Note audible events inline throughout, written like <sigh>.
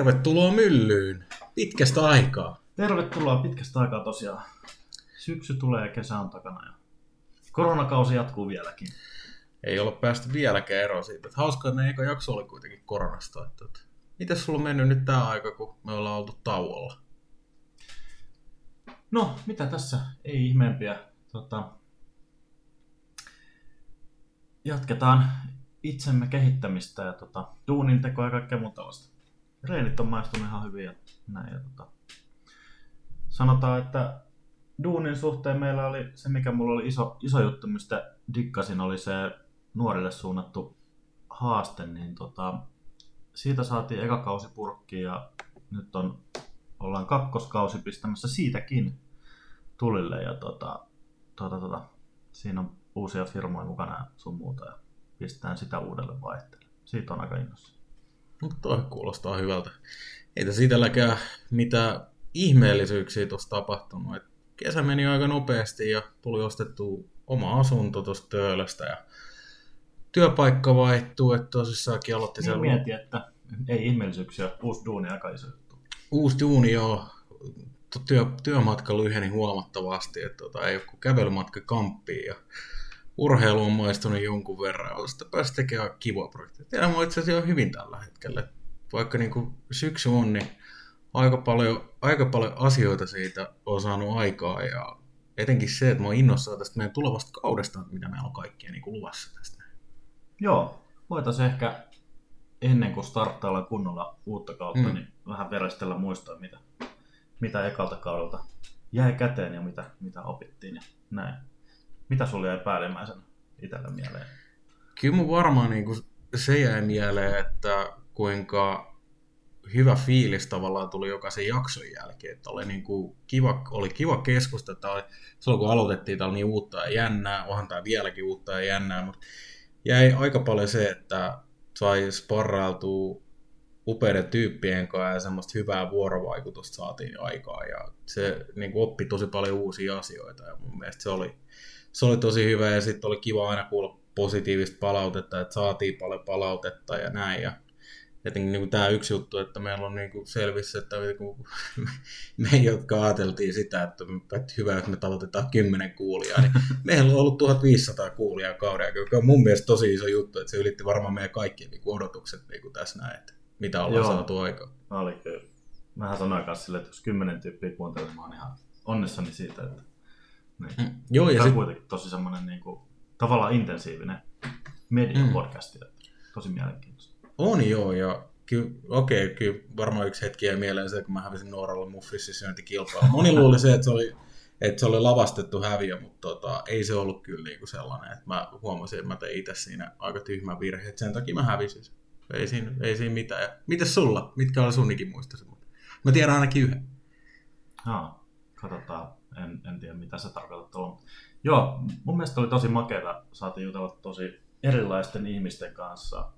Tervetuloa myllyyn. Pitkästä aikaa. Tervetuloa pitkästä aikaa tosiaan. Syksy tulee ja kesä on takana ja koronakausi jatkuu vieläkin. Ei ole päästy vieläkään eroon siitä. Että hauskaa, että ne eka jakso oli kuitenkin koronasta. Että, että, miten sulla on mennyt nyt tämä aika, kun me ollaan oltu tauolla? No, mitä tässä? Ei ihmeempiä. Tota, jatketaan itsemme kehittämistä ja tota, duunin tekoa ja kaikkea muuta tällaista. Reenit on maistunut ihan hyvin ja näin. Ja tota, sanotaan, että duunin suhteen meillä oli se, mikä mulla oli iso, iso juttu, mistä dikkasin, oli se nuorille suunnattu haaste, niin tota, siitä saatiin eka kausi purkkiin ja nyt on, ollaan kakkoskausi pistämässä siitäkin tulille ja tota, tota, tota, siinä on uusia firmoja mukana sun muuta ja pistetään sitä uudelle vaihteelle. Siitä on aika innossa. Mutta toi kuulostaa hyvältä. Ei tässä itselläkään mitään ihmeellisyyksiä tuossa tapahtunut. Et kesä meni aika nopeasti ja tuli ostettu oma asunto tuosta Töölöstä ja työpaikka vaihtuu, että tosissaankin aloitti niin Mietin, että ei ihmeellisyyksiä, uusi duuni aika iso juttu. Uusi duuni, joo. Työ, työmatka lyheni huomattavasti, että tota, ei ole kuin kävelymatka kamppiin ja urheilu on maistunut jonkun verran, ja sitten pääsi tekemään kivoa projekteja. Tiedän, mä itse asiassa hyvin tällä hetkellä. Vaikka niin kuin syksy on, niin aika paljon, aika paljon asioita siitä on saanut aikaa, ja etenkin se, että mä oon innossaan tästä meidän tulevasta kaudesta, mitä meillä on kaikkia niin kuin luvassa tästä. Joo, voitaisiin ehkä ennen kuin starttaillaan kunnolla uutta kautta, mm. niin vähän verestellä muistaa, mitä, mitä ekalta kaudelta jäi käteen ja mitä, mitä opittiin ja näin. Mitä sulle jäi päällimmäisenä itsellä mieleen? Kyllä mun varmaan niin kuin se jäi mieleen, että kuinka hyvä fiilis tavallaan tuli jokaisen jakson jälkeen. Että oli, niin kuin kiva, oli kiva keskustella. Silloin kun aloitettiin, tämä oli niin uutta ja jännää, onhan tämä vieläkin uutta ja jännää, mutta jäi aika paljon se, että sai sparrailtua upeiden tyyppien kanssa ja semmoista hyvää vuorovaikutusta saatiin aikaa ja se niin kuin oppi tosi paljon uusia asioita ja mun mielestä se oli, se oli tosi hyvä ja sitten oli kiva aina kuulla positiivista palautetta, että saatiin paljon palautetta ja näin. Ja etenkin niin tämä yksi juttu, että meillä on niin selvissä, että niin kuin, <laughs> me, jotka ajateltiin sitä, että, että hyvä, että me tavoitetaan 10 kuulijaa, niin <laughs> meillä on ollut 1500 kuulijaa kauden, joka on mun mielestä tosi iso juttu, että se ylitti varmaan meidän kaikkien niin odotukset niin kuin tässä näin, että mitä ollaan Joo. saatu aikaan. Oli kyllä. Mähän sanoin kanssa sille, että jos 10 tyyppiä kuuntelee, mä oon ihan onnessani siitä, että niin. Mm. Joo, ja Tämä on sit... kuitenkin tosi semmoinen niin kuin, tavallaan intensiivinen media-podcasti, mm. tosi mielenkiintoista. On joo, ja kyllä, okei, okay, kyllä varmaan yksi hetki jäi mieleen se, kun mä hävisin Nooralla mufflissisyöntikilpailu. Moni luuli se, että se oli, että se oli lavastettu häviö, mutta tota, ei se ollut kyllä niinku sellainen, että mä huomasin, että mä tein itse siinä aika tyhmä virhe, että sen takia mä hävisin. Ei siinä, ei siinä mitään. Ja mites sulla? Mitkä oli sun ikimuistosi? Mä tiedän ainakin yhden. Haa, katsotaan en, en tiedä mitä se tarkoittaa tuolla. Joo, mun mielestä oli tosi makeata, saatiin jutella tosi erilaisten ihmisten kanssa,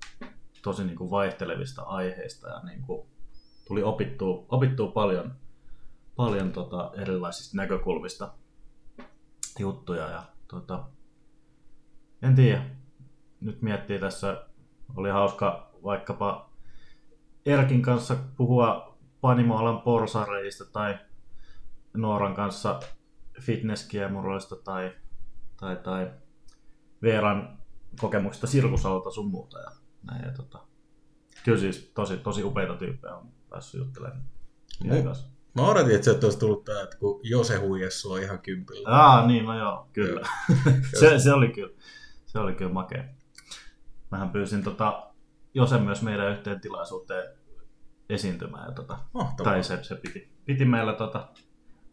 tosi niin kuin vaihtelevista aiheista ja niin kuin tuli opittua, opittua paljon, paljon tota erilaisista näkökulmista juttuja ja tota, en tiedä, nyt miettii tässä, oli hauska vaikkapa Erkin kanssa puhua panimoalan porsareista tai Nooran kanssa fitnesskiemuroista tai, tai, tai Veeran kokemuksista sirkusalalta sun muuta. Ja näin, ja tota, kyllä siis tosi, tosi upeita tyyppejä on päässyt juttelemaan. Mu- Mä odotin, että se olisi tullut tämä, että kun Jose huijas sua ihan kympillä. Aa, niin, no joo, kyllä. <laughs> se, se, oli kyllä, se oli kyllä makea. Mähän pyysin tota, Jose myös meidän yhteen tilaisuuteen esiintymään. Ja tota, tai se, se piti, piti meillä tota,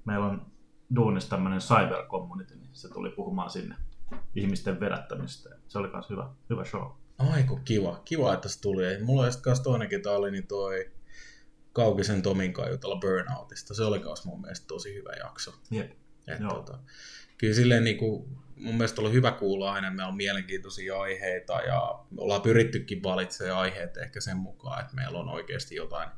meillä on duunissa tämmöinen cyber community, niin se tuli puhumaan sinne ihmisten vedättämistä. Se oli myös hyvä, hyvä show. Aiku kiva. Kiva, että se tuli. Mulla oli sitten toinenkin tää oli niin toi Kaukisen Tomin kanssa jutella Burnoutista. Se oli myös mun mielestä tosi hyvä jakso. Jep. Et, tota, kyllä silleen niin kuin, mun mielestä oli hyvä kuulla aina, meillä on mielenkiintoisia aiheita ja me ollaan pyrittykin valitsemaan aiheet ehkä sen mukaan, että meillä on oikeasti jotain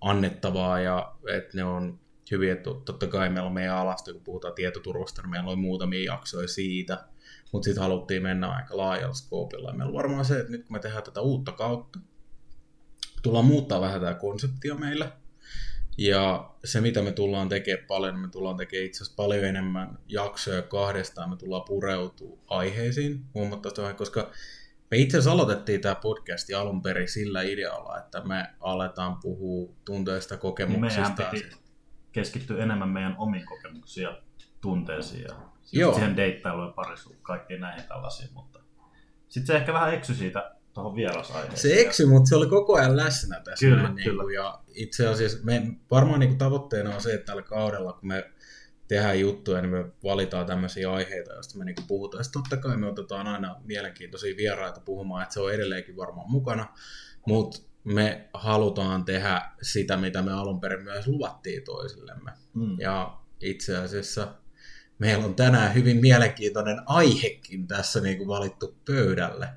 annettavaa ja että ne on hyviä, että totta kai meillä on meidän alasta, kun puhutaan tietoturvasta, niin meillä on muutamia jaksoja siitä, mutta sitten haluttiin mennä aika laajalla skoopilla. Meillä on varmaan se, että nyt kun me tehdään tätä uutta kautta, tullaan muuttaa vähän tämä konseptia meillä. Ja se, mitä me tullaan tekemään paljon, me tullaan tekemään itse asiassa paljon enemmän jaksoja kahdestaan, me tullaan pureutua aiheisiin huomattavasti, koska me itse asiassa aloitettiin tämä podcasti alun perin sillä idealla, että me aletaan puhua tunteista kokemuksista. Niin meidän piti keskittyä enemmän meidän omiin kokemuksiin ja tunteisiin ja Joo. siihen deittailuun ja parisuuteen, kaikkiin näihin tällaisiin, mutta sitten se ehkä vähän eksy siitä tuohon vierasaiheeseen. Se eksy, mutta se oli koko ajan läsnä tässä. Kyllä, näin, kyllä. Niin kuin, ja itse asiassa me, varmaan niin kuin tavoitteena on se, että tällä kaudella, kun me tehdään juttuja, niin me valitaan tämmöisiä aiheita, joista me niin puhutaan. Sitten totta kai me otetaan aina mielenkiintoisia vieraita puhumaan, että se on edelleenkin varmaan mukana, mutta me halutaan tehdä sitä, mitä me alun perin myös luvattiin toisillemme. Mm. Ja itse asiassa meillä on tänään hyvin mielenkiintoinen aihekin tässä niin kuin valittu pöydälle.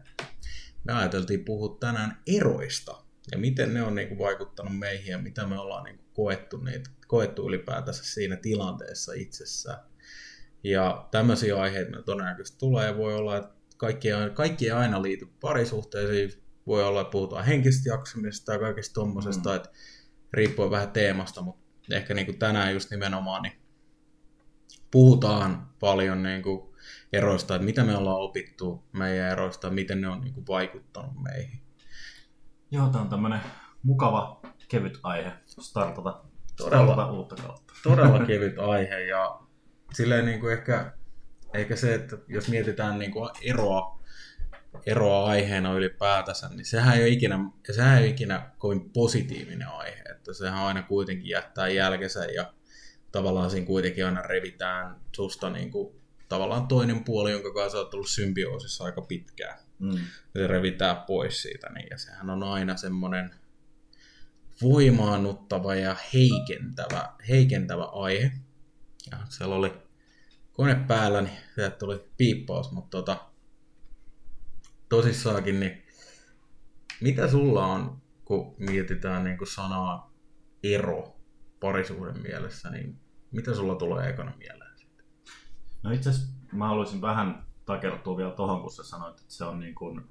Me ajateltiin puhua tänään eroista ja miten ne on niin kuin vaikuttanut meihin ja mitä me ollaan niin kuin koettu, niitä, koettu ylipäätänsä siinä tilanteessa itsessään. Ja tämmöisiä aiheita todennäköisesti tulee ja voi olla, että kaikki, kaikki ei aina liity parisuhteisiin. Voi olla, että puhutaan henkistä jaksamista ja kaikista tuommoisesta, mm. että riippuu vähän teemasta, mutta ehkä niin kuin tänään just nimenomaan niin puhutaan paljon niin kuin eroista, että mitä me ollaan opittu meidän eroista, miten ne on niin kuin vaikuttanut meihin. Joo, tämä on tämmöinen mukava, kevyt aihe startata, todella, startata uutta kautta. Todella <laughs> kevyt aihe ja silleen niin kuin ehkä, eikä se, että jos mietitään niin kuin eroa, eroa aiheena ylipäätänsä, niin sehän ei ole ikinä, sehän ei ole ikinä kovin positiivinen aihe, että sehän aina kuitenkin jättää jälkensä ja tavallaan siinä kuitenkin aina revitään susta niin kuin, tavallaan toinen puoli, jonka kanssa olet ollut symbioosissa aika pitkään. Mm. Se revitään pois siitä, niin ja sehän on aina semmoinen voimaannuttava ja heikentävä, heikentävä aihe. Ja siellä oli kone päällä, niin sieltä tuli piippaus, mutta tota, tosissaankin, niin mitä sulla on, kun mietitään niin kuin sanaa ero parisuuden mielessä, niin mitä sulla tulee ekana mieleen sitten? No itse asiassa mä haluaisin vähän takertua vielä tuohon, kun sä sanoit, että se on niin kuin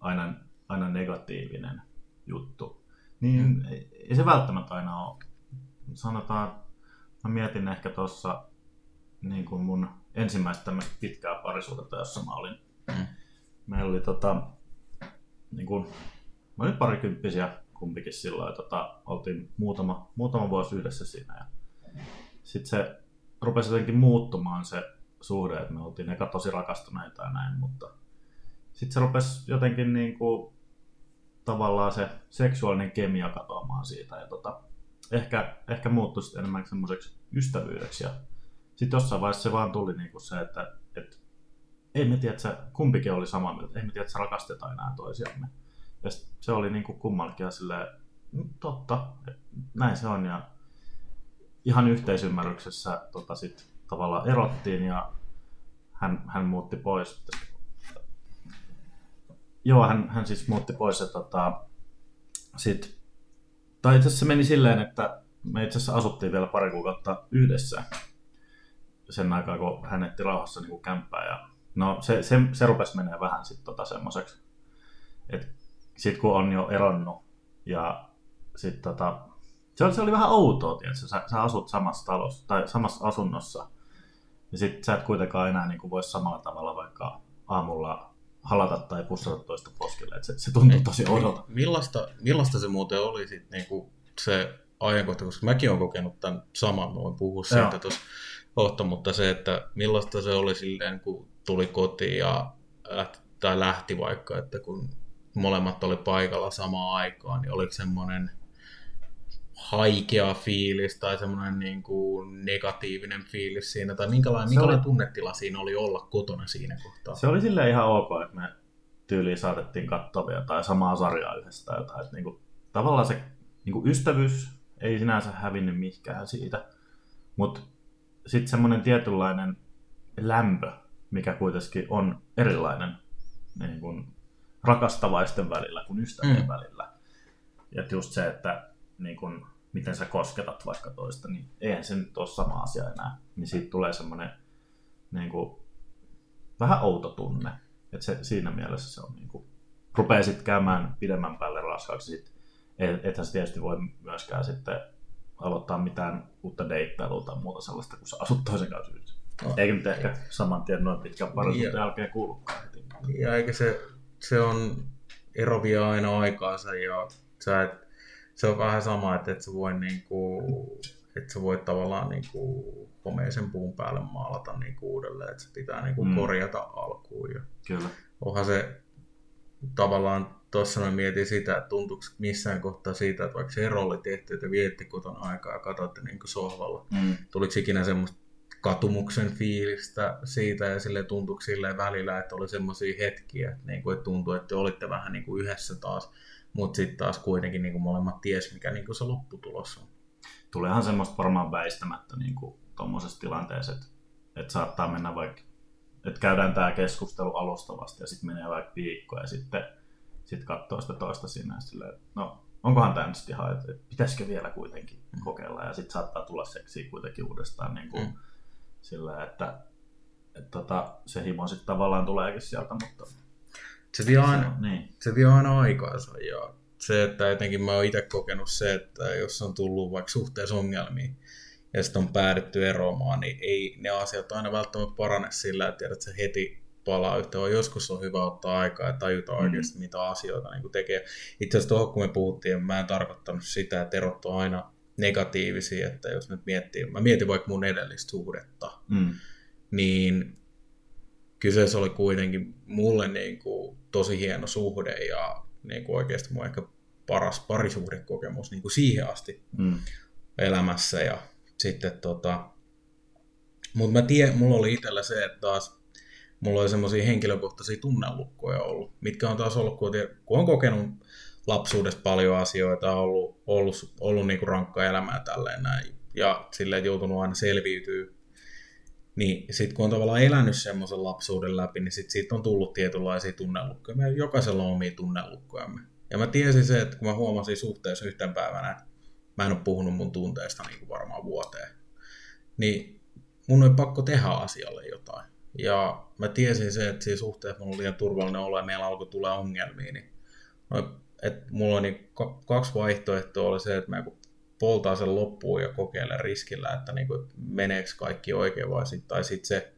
aina, aina negatiivinen juttu. Niin hmm. ei, se välttämättä aina ole. Sanotaan, mä mietin ehkä tuossa niin kuin mun ensimmäistä pitkää parisuudetta, jossa mä olin. Hmm. Meillä oli tota, niin kuin, mä olin parikymppisiä kumpikin silloin, ja tota, oltiin muutama, muutama vuosi yhdessä siinä. Ja sitten se rupesi jotenkin muuttumaan se suhde, että me oltiin eka tosi rakastuneita ja näin, mutta sitten se rupesi jotenkin niin kuin, tavallaan se seksuaalinen kemia katoamaan siitä ja tota, ehkä, ehkä muuttui sitten enemmän semmoiseksi ystävyydeksi ja sitten jossain vaiheessa se vaan tuli niin kuin se, että ei me tiedä, että kumpikin oli samaa mieltä, ei me tiedä, että rakastetaan enää toisiamme. Ja se oli niin kuin kummallekin silleen, mm, totta, näin se on ja ihan yhteisymmärryksessä tota, sit, tavallaan erottiin ja hän, hän muutti pois. Joo, hän, hän siis muutti pois ja tota, sit, tai itse asiassa se meni silleen, että me itse asiassa asuttiin vielä pari kuukautta yhdessä sen aikaa, kun hän etti rauhassa niin kämppää. Ja, no se, se, se rupesi menee vähän sitten tota semmoiseksi, että sitten kun on jo eronnut ja sitten tota, se oli, se oli vähän outoa, että sä, sä asut samassa talossa tai samassa asunnossa ja sitten sä et kuitenkaan enää niin voi samalla tavalla vaikka aamulla halata tai pussata toista poskelle. se, se tuntuu tosi oudolta. Millaista, millaista se muuten oli sit, niin kuin se ajankohta, koska mäkin olen kokenut tämän saman, mä voin puhua siitä tuossa kohta, mutta se, että millaista se oli silleen, kun tuli kotiin ja lähti, tai lähti vaikka, että kun molemmat oli paikalla samaan aikaan, niin oliko semmoinen haikea fiilis tai semmoinen niin kuin negatiivinen fiilis siinä, tai minkälainen, minkälainen oli... tunnetila siinä oli olla kotona siinä kohtaa? Se oli silleen ihan ok, että me tyyliin saatettiin katsoa tai samaa sarjaa yhdessä tai jotain. Että niin kuin, tavallaan se niin kuin ystävyys ei sinänsä hävinnyt mihinkään siitä, mutta sitten semmoinen tietynlainen lämpö, mikä kuitenkin on erilainen niin kuin rakastavaisten välillä kuin ystävien mm. välillä. Ja just se, että niin kun, miten sä kosketat vaikka toista, niin eihän se nyt ole sama asia enää. Niin siitä tulee semmoinen niin kun, vähän outo tunne. Että se, siinä mielessä se on niin kun, rupeaa sitten käymään pidemmän päälle raskaaksi sit et, ethän se tietysti voi myöskään sitten aloittaa mitään uutta deittailua tai muuta sellaista, kun sä asut toisen kanssa yhdessä. No. Eikä nyt ehkä saman tien noin pitkän parisuhteen ja, jälkeen kuulukaan heti. Ja eikä se, se on erovia aina aikaansa ja sä et, se on vähän sama, että et sä voi niinku, että sä voit tavallaan niinku homeisen puun päälle maalata niinku uudelleen, että se pitää niinku mm. korjata alkuun. Ja Kyllä. Onhan se tavallaan tuossa mä mietin sitä, että tuntuuko missään kohtaa siitä, että vaikka se ero oli tehty, että vietti kotona aikaa ja katsotte niin sohvalla, mm. tuliko ikinä semmoista katumuksen fiilistä siitä ja sille tuntuuko silleen välillä, että oli semmoisia hetkiä, että, niin kuin, että tuntui, että olitte vähän niin kuin yhdessä taas, mutta sitten taas kuitenkin niin kuin molemmat ties, mikä niin kuin se lopputulos on. Tuleehan semmoista varmaan väistämättä niin tuommoisessa tilanteessa, että, että saattaa mennä vaikka, että käydään tämä keskustelu alustavasti ja sitten menee vaikka viikko ja sitten sitten katsoo sitä toista siinä silleen, no onkohan tämä nyt ihan, että pitäisikö vielä kuitenkin mm. kokeilla ja sitten saattaa tulla seksi kuitenkin uudestaan niin kuin, mm. Sillä, että, että tota, se himo sitten tavallaan tuleekin sieltä, mutta se vie aina, se, niin. se vie aina aikaansa ja se, että jotenkin mä oon itse kokenut se, että jos on tullut vaikka suhteessa ongelmia ja sitten on päädytty eroamaan, niin ei ne asiat aina välttämättä parane sillä, että tiedät, että se heti palaa yhtä, vaan joskus on hyvä ottaa aikaa ja tajuta mm. oikeasti, mitä asioita niin tekee. Itse asiassa tuohon, kun me puhuttiin, mä en tarkoittanut sitä, että erot on aina negatiivisia, että jos nyt miettii, mä mietin vaikka mun edellistä suhdetta, mm. niin kyseessä oli kuitenkin mulle niin kuin tosi hieno suhde ja niin kuin oikeasti mun ehkä paras parisuhdekokemus niin kuin siihen asti mm. elämässä ja sitten tota, mutta mä tiedän, mulla oli itsellä se, että taas mulla oli semmoisia henkilökohtaisia tunnelukkoja ollut, mitkä on taas ollut, kun, on kokenut lapsuudesta paljon asioita, ollut, ollut, ollut niin kuin rankkaa elämää tälleen näin, ja silleen joutunut aina selviytyä, niin sitten kun on tavallaan elänyt semmoisen lapsuuden läpi, niin sit siitä on tullut tietynlaisia tunnelukkoja. Me jokaisella on omia tunnelukkojamme. Ja mä tiesin se, että kun mä huomasin suhteessa yhten päivänä, että mä en ole puhunut mun tunteista niin kuin varmaan vuoteen, niin mun oli pakko tehdä asialle jotain. Ja mä tiesin se, että siinä suhteessa mulla oli liian turvallinen olo ja meillä alkoi tulla ongelmia. Niin, että mulla on niin kaksi vaihtoehtoa oli se, että mä poltaa sen loppuun ja kokeilen riskillä, että niin kuin, meneekö kaikki oikein vai sit, tai sitten se,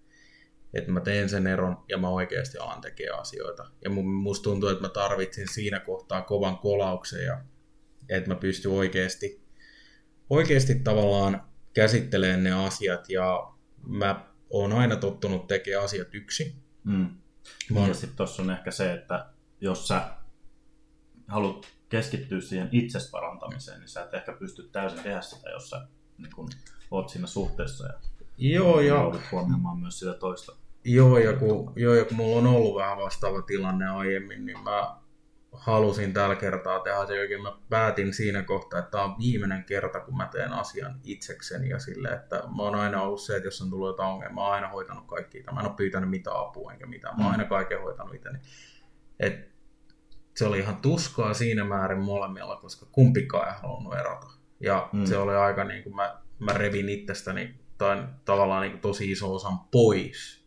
että mä teen sen eron ja mä oikeasti alan tekee asioita. Ja musta tuntuu, että mä tarvitsin siinä kohtaa kovan kolauksen ja että mä pystyn oikeasti, oikeasti tavallaan käsittelemään ne asiat ja mä oon aina tottunut tekemään asiat yksin. Mm. Mä... Ja sitten tuossa on ehkä se, että jos sä haluat keskittyä siihen itses parantamiseen, niin sä et ehkä pysty täysin tehdä sitä, jos sä niin kun, oot siinä suhteessa ja Joo, ja joudut huomioimaan myös sitä toista. Joo, ja kun, joo, ja kun mulla on ollut vähän vastaava tilanne aiemmin, niin mä halusin tällä kertaa tehdä se oikein. Mä päätin siinä kohtaa, että tämä on viimeinen kerta, kun mä teen asian itsekseni ja sille, että mä oon aina ollut se, että jos on tullut jotain ongelmaa, mä oon aina hoitanut kaikki. Mä en ole pyytänyt mitään apua enkä mitään. Mä oon mm. aina kaiken hoitanut itse. Et se oli ihan tuskaa siinä määrin molemmilla, koska kumpikaan ei halunnut erota. Ja mm. se oli aika niin kuin mä, mä revin itsestäni tai tavallaan niin kuin tosi iso osan pois.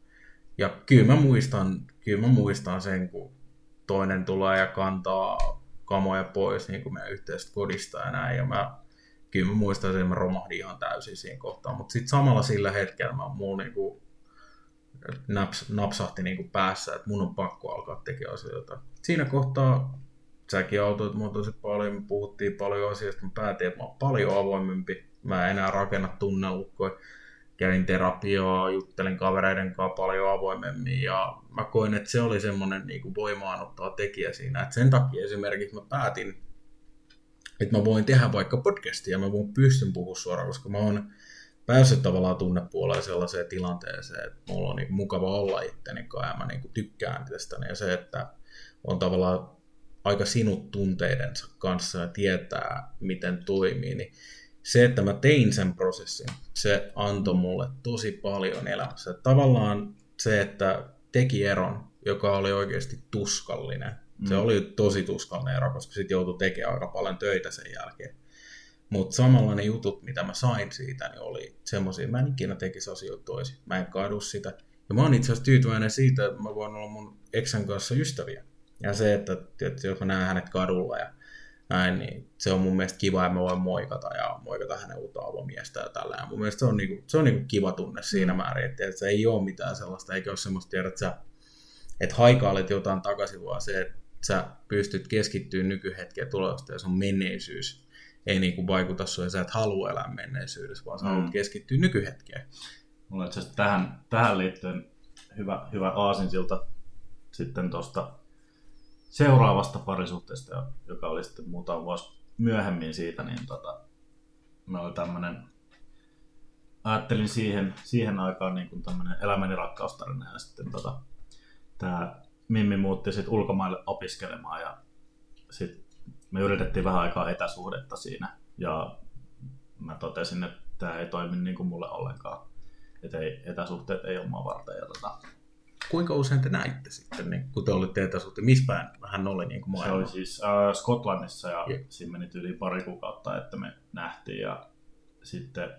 Ja kyllä mä muistan, kyllä mä muistan sen, kun toinen tulee ja kantaa kamoja pois niin kuin meidän yhteisestä kodista ja näin. Ja mä, kyllä mä muistan, että mä romahdin ihan täysin siinä kohtaa. Mutta sitten samalla sillä hetkellä mä, mulla niin kuin naps, napsahti niin kuin päässä, että mun on pakko alkaa tekemään asioita. Siinä kohtaa säkin autoit mua tosi paljon, me puhuttiin paljon asioista, mä päätin, että mä oon paljon avoimempi. Mä en enää rakenna tunnelukkoja kävin terapiaa, juttelin kavereiden kanssa paljon avoimemmin ja mä koin, että se oli semmoinen niin kuin voimaanottaa tekijä siinä. Että sen takia esimerkiksi mä päätin, että mä voin tehdä vaikka podcastia mä voin pystyn puhua suoraan, koska mä oon päässyt tavallaan tunnepuoleen sellaiseen tilanteeseen, että mulla on niin mukava olla itteni kanssa ja mä niin kuin tykkään tästä. Ja se, että on tavallaan aika sinut tunteidensa kanssa ja tietää, miten toimii, niin se, että mä tein sen prosessin, se antoi mulle tosi paljon elämässä. Tavallaan se, että teki eron, joka oli oikeasti tuskallinen. Mm. Se oli tosi tuskallinen ero, koska sitten joutui tekemään aika paljon töitä sen jälkeen. Mutta samalla ne jutut, mitä mä sain siitä, niin oli semmoisia, mä en ikinä tekisi asioita toisin. Mä en kadu sitä. Ja mä oon itse asiassa tyytyväinen siitä, että mä voin olla mun eksän kanssa ystäviä. Ja se, että, että jos mä näen hänet kadulla ja näin, niin se on mun mielestä kiva, että mä voin moikata ja moikata hänen uutta avomiestä ja tällä. Ja mun mielestä se on, niinku, se on niinku kiva tunne siinä määrin, että, että se ei ole mitään sellaista, eikä ole semmoista tiedä, että sä että haikailet jotain takaisin, vaan se, että sä pystyt keskittyä nykyhetkeen tulosta ja sun menneisyys ei niinku vaikuta sun ja sä et halua elää menneisyydessä, vaan sä mm. haluat keskittyä nykyhetkeen. Mulla itse asiassa tähän, tähän liittyen hyvä, hyvä aasinsilta sitten tuosta seuraavasta parisuhteesta, joka oli sitten muutama vuosi myöhemmin siitä, niin tota, me oli tämmöinen, ajattelin siihen, siihen aikaan niin kuin tämmöinen elämäni rakkaustarina ja sitten tota, tämä Mimmi muutti sitten ulkomaille opiskelemaan ja sitten me yritettiin vähän aikaa etäsuhdetta siinä ja mä totesin, että tämä ei toimi niin kuin mulle ollenkaan, että ei, etäsuhteet ei ole mua varten ja tota, kuinka usein te näitte sitten, niin, kun te olitte etäsuhteen? Missä päin hän oli niin kuin Se oli siis äh, Skotlannissa ja yeah. siinä meni yli pari kuukautta, että me nähtiin ja sitten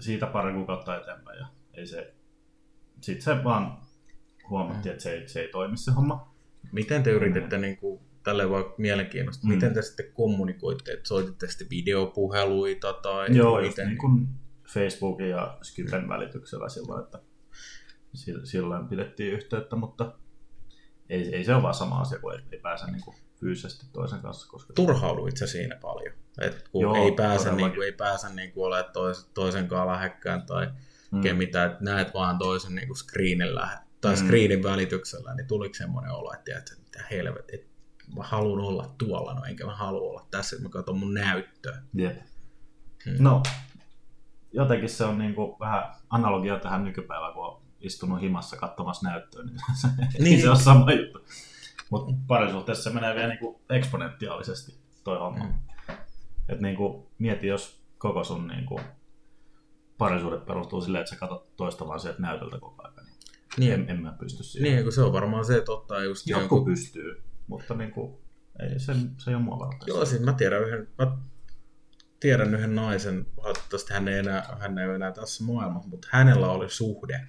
siitä pari kuukautta eteenpäin ja ei se, sitten se vaan huomattiin, että se ei, se ei toimi se homma. Miten te yrititte, niin kuin, tälle vaan mielenkiinnosta, mm. miten te sitten kommunikoitte, että soititte sitten videopuheluita tai Joo, miten? niin kuin Facebookin ja Skypen välityksellä silloin, että silloin pidettiin yhteyttä, mutta ei, ei se ole vaan sama asia, kun ei, ei pääse niin kuin fyysisesti toisen kanssa. Koska... Turhauduit se siinä paljon? Et kun Joo, ei pääse, niin kuin, ei pääse niin kuin olemaan tois, toisen kanssa lähekkään tai mm. mitä, että näet vaan toisen niin kuin screenin lähe, tai mm. screenin välityksellä, niin tuliko semmoinen olo, että, että mitä helvet, että mä haluan olla tuolla, no enkä mä halua olla tässä, että mä katson mun näyttöä. Yep. Hmm. No, jotenkin se on niin kuin vähän analogia tähän nykypäivään, kun on istunut himassa katsomassa näyttöä, niin <laughs> se, niin. se ole sama juttu. Mutta parisuhteessa se menee vielä niinku eksponentiaalisesti toi homma. Mm. Et niinku, mieti, jos koko sun niinku, parisuudet perustuu silleen, että sä katsot toista vaan sieltä näytöltä koko ajan. Niin, niin. En, en mä pysty siihen. Niin, kun se on varmaan se, että ottaa just Joku jonkun... pystyy, mutta niinku, ei, se, se ei ole mua varten. Joo, siis mä tiedän yhden, mä tiedän yhden naisen, valitettavasti hän ei, enää, hän ei ole enää tässä maailmassa, mutta hänellä oli suhde,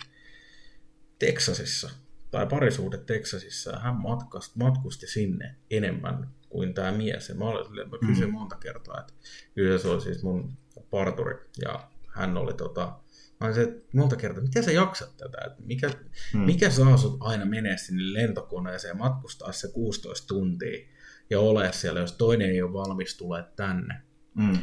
Teksasissa, tai parisuhde Teksasissa, ja hän matkasti, matkusti sinne enemmän kuin tämä mies. Ja mä, olin, mä kysyin mm. monta kertaa, että kyllä se oli siis mun parturi, ja hän oli tota, mä se monta kertaa, miten sä jaksat tätä, että mikä, mm. mikä saa sut aina menee sinne lentokoneeseen, matkustaa se 16 tuntia ja ole siellä, jos toinen ei ole valmis tulee tänne. Mm.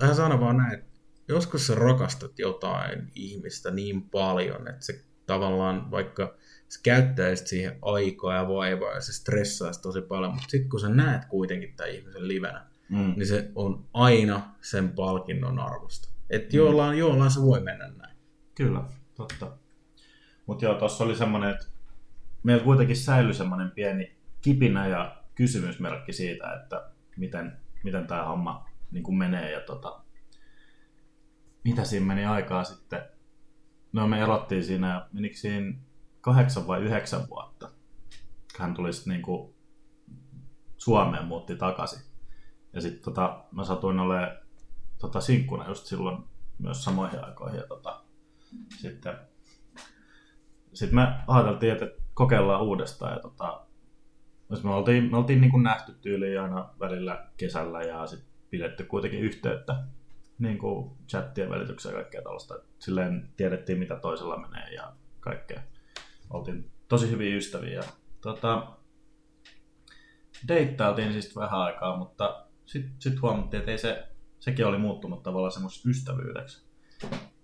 Hän sanoi vaan näin, että joskus sä rakastat jotain ihmistä niin paljon, että se tavallaan vaikka sä käyttäisit siihen aikaa ja vaivaa ja se stressaisi tosi paljon, mutta sitten kun sä näet kuitenkin tämän ihmisen livenä, mm. niin se on aina sen palkinnon arvosta. Että mm. jollain, jollain se voi mennä näin. Kyllä, totta. Mutta joo, tuossa oli semmoinen, että meillä kuitenkin säilyi semmoinen pieni kipinä ja kysymysmerkki siitä, että miten, miten tämä homma niin kuin menee ja tota, mitä siinä meni aikaa sitten No me erottiin siinä, menikö siinä kahdeksan vai yhdeksän vuotta. Hän tuli sitten niinku Suomeen, muutti takaisin. Ja sitten tota, mä satuin olemaan tota, sinkkuna just silloin myös samoihin aikoihin. Ja tota, sitten sit me ajateltiin, että kokeillaan uudestaan. Ja tota, me oltiin, me oltiin niin kuin nähty tyyliin aina välillä kesällä ja sitten pidetty kuitenkin yhteyttä niin kuin chattien välityksellä ja kaikkea tällaista. Silleen tiedettiin, mitä toisella menee ja kaikkea. Oltiin tosi hyviä ystäviä. Tota, deittailtiin siis vähän aikaa, mutta sitten sit huomattiin, että ei se, sekin oli muuttunut tavallaan semmoisessa ystävyydeksi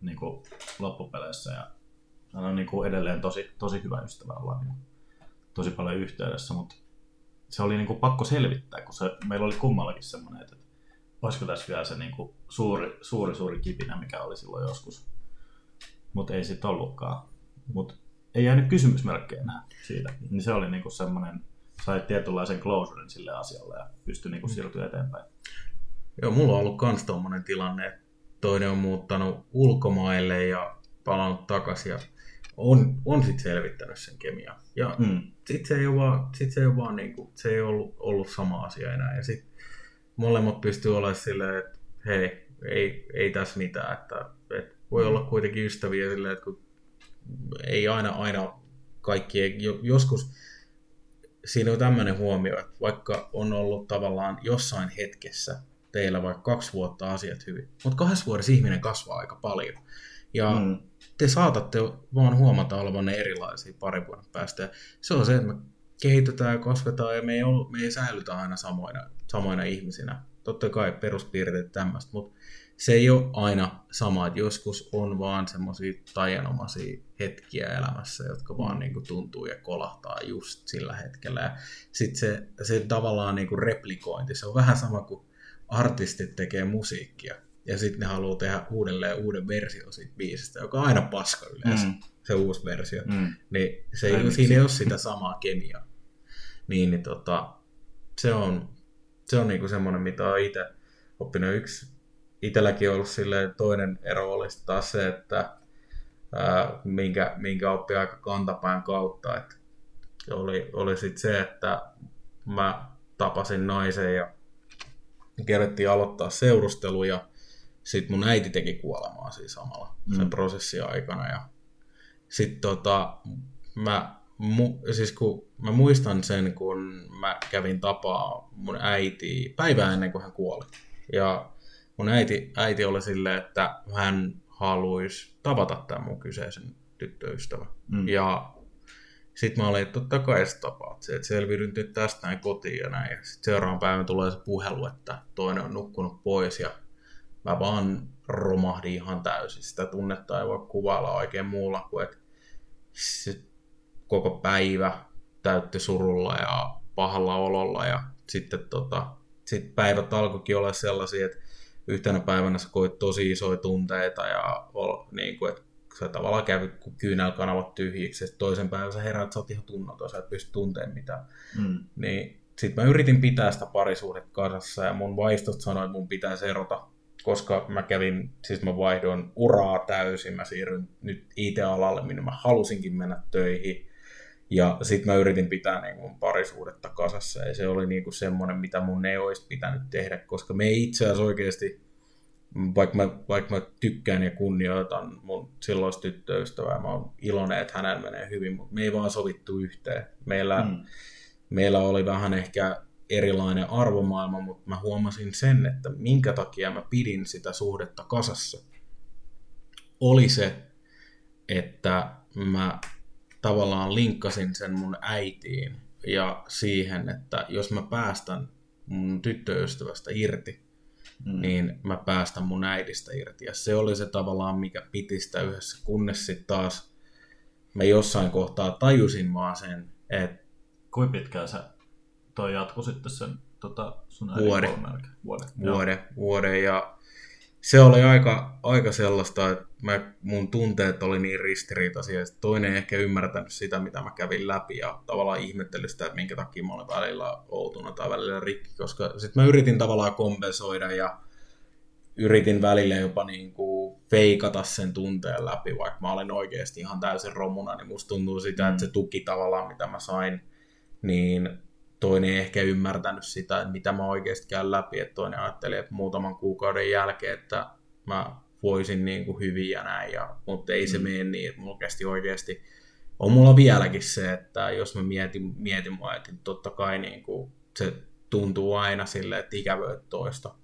niin kuin loppupeleissä. Ja hän on niin kuin edelleen tosi, tosi hyvä ystävä olla niin tosi paljon yhteydessä, mutta se oli niin kuin pakko selvittää, kun se, meillä oli kummallakin semmoinen, että olisiko tässä vielä se niin kuin suuri, suuri, suuri kipinä, mikä oli silloin joskus. Mutta ei sitten ollutkaan. Mutta ei jäänyt kysymysmerkkejä enää siitä. Niin se oli niinku semmoinen, sai tietynlaisen closuren sille asialle ja pystyi niinku siirtyä eteenpäin. Joo, mulla on ollut myös tuommoinen tilanne, että toinen on muuttanut ulkomaille ja palannut takaisin ja on, on sitten selvittänyt sen kemian. Ja mm. sitten se ei ole vaan, sit se ei, ole vaan niinku, se ei ollut, ollut sama asia enää. Ja sitten molemmat pystyy olemaan silleen, että hei, ei, ei tässä mitään, että, että voi olla kuitenkin ystäviä silleen, että kun ei aina, aina kaikki, joskus siinä on tämmöinen huomio, että vaikka on ollut tavallaan jossain hetkessä teillä vaikka kaksi vuotta asiat hyvin, mutta kahdessa vuodessa ihminen kasvaa aika paljon. Ja mm. te saatatte vaan huomata olevanne erilaisia parin vuoden päästä. Ja se on se, että me kehitetään ja kasvetaan ja me ei, ole, me ei säilytä aina samoina, samoina ihmisinä. Totta kai peruspiirteet tämmöistä, mutta se ei ole aina sama, että joskus on vaan semmoisia tajanomaisia hetkiä elämässä, jotka vaan niin kuin tuntuu ja kolahtaa just sillä hetkellä. Ja sitten se, se tavallaan niin kuin replikointi, se on vähän sama kuin artistit tekee musiikkia ja sitten ne haluaa tehdä uudelleen uuden versio siitä biisistä, joka on aina paska yleensä, mm. se uusi versio. Mm. Niin se ei, siinä ei ole sitä samaa kemiaa. Niin, niin tota, se on, se on niinku semmoinen, mitä olen itse oppinut. Yksi itselläkin ollut silleen, toinen ero olisi taas se, että ää, minkä, minkä oppi aika kantapään kautta. Että oli, oli sitten se, että mä tapasin naisen ja kerettiin aloittaa seurustelu ja sitten mun äiti teki kuolemaa siinä samalla mm. sen prosessin aikana. Ja sitten tota, mä, mu, siis kun mä muistan sen, kun mä kävin tapaa mun äiti päivää ennen kuin hän kuoli. Ja mun äiti, äiti oli silleen, että hän haluaisi tavata tämän mun kyseisen tyttöystävän. Mm. Ja sitten mä olin, että totta kai sä tapaat se, että selviydyn nyt tästä näin kotiin ja näin. Ja sitten seuraavan päivän tulee se puhelu, että toinen on nukkunut pois ja mä vaan romahdin ihan täysin. Sitä tunnetta ei voi kuvailla oikein muulla kuin, että se koko päivä täytti surulla ja pahalla ololla ja sitten tota, sit päivät alkoikin olla sellaisia, että yhtenä päivänä sä koit tosi isoja tunteita ja niin kuin, että sä tavallaan kävi kyynelkanavat tyhjiksi, ja toisen päivän sä heräät, sä oot ihan tunnoton, sä et pysty tunteen mitään. Mm. Niin sitten mä yritin pitää sitä parisuudet kasassa, ja mun vaistot sanoi, että mun pitäisi erota, koska mä kävin, siis mä vaihdoin uraa täysin, mä siirryn nyt IT-alalle, minne mä halusinkin mennä töihin, ja sitten mä yritin pitää niin mun parisuudetta kasassa, ja se oli niin kuin semmoinen, mitä mun ei olisi pitänyt tehdä, koska me ei itse asiassa oikeasti vaikka mä, vaikka mä tykkään ja kunnioitan mun silloista tyttöystävää, mä oon iloinen, että hänellä menee hyvin, mutta me ei vaan sovittu yhteen. Meillä, mm. meillä oli vähän ehkä erilainen arvomaailma, mutta mä huomasin sen, että minkä takia mä pidin sitä suhdetta kasassa. Oli se, että mä tavallaan linkkasin sen mun äitiin ja siihen, että jos mä päästän mun tyttöystävästä irti, mm. niin mä päästän mun äidistä irti. Ja se oli se tavallaan, mikä piti sitä yhdessä, kunnes sitten taas mä jossain kohtaa tajusin vaan sen, että... Kuinka pitkään sä toi jatku sitten sen tota, sun äidin vuode. Vuode. Vuode, vuode. Ja se oli aika, aika sellaista, että mä, mun tunteet oli niin ristiriitaisia, että toinen ei ehkä ymmärtänyt sitä, mitä mä kävin läpi, ja tavallaan ihmetteli sitä, että minkä takia mä olin välillä outuna tai välillä rikki, koska sitten mä yritin tavallaan kompensoida, ja yritin välillä jopa niin kuin feikata sen tunteen läpi, vaikka mä olin oikeasti ihan täysin romuna, niin musta tuntuu sitä, että se tuki tavallaan, mitä mä sain, niin toinen ei ehkä ymmärtänyt sitä, että mitä mä oikeasti käyn läpi, että toinen ajatteli, että muutaman kuukauden jälkeen, että mä voisin niin kuin hyvin ja näin, ja, mutta ei se mm. mene niin, että mulla kesti oikeasti, on mulla vieläkin se, että jos mä mietin, mietin mua, että totta kai niin kuin se tuntuu aina silleen, että ikävöit toista,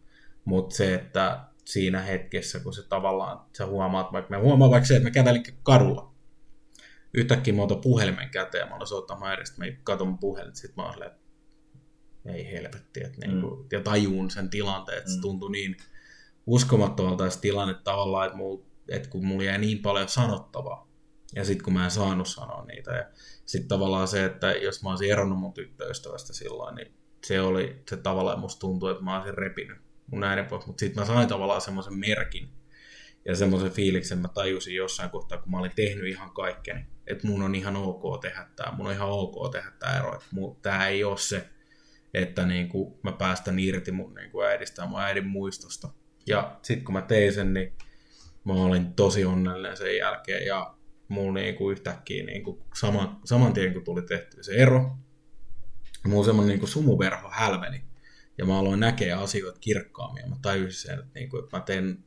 mutta se, että siinä hetkessä, kun se tavallaan, sä huomaat, vaikka mä huomaan vaikka se, että mä kävelin kadulla, yhtäkkiä mä otan puhelimen käteen, mä olen soittamaan edestä, mä katson puhelin, sit mä oon silleen, ei helvetti, että niin kuin, mm. ja tajuun sen tilanteen, että mm. se tuntui niin uskomattomalta se tilanne tavallaan, että, mul, että kun mulla jäi niin paljon sanottavaa, ja sitten kun mä en saanut sanoa niitä, ja sitten tavallaan se, että jos mä olisin eronnut mun tyttöystävästä silloin, niin se oli, se tavallaan musta tuntui, että mä olisin repinyt mun äidin pois, mutta sitten mä sain tavallaan semmoisen merkin, ja semmoisen fiiliksen mä tajusin jossain kohtaa, kun mä olin tehnyt ihan kaikkeni, että mun on ihan ok tehdä tämä, mun on ihan ok tehdä tämä ero, että tämä ei ole se, että niin kuin mä päästän irti mun niin kuin äidistä ja mun äidin muistosta. Ja sitten kun mä tein sen, niin mä olin tosi onnellinen sen jälkeen ja mulla niin kuin yhtäkkiä niin kuin saman, saman tien kun tuli tehty se ero, mulla semmoinen niin kuin sumuverho hälveni ja mä aloin näkeä asioita kirkkaammin ja mä tajusin sen, että, niin kuin, että mä teen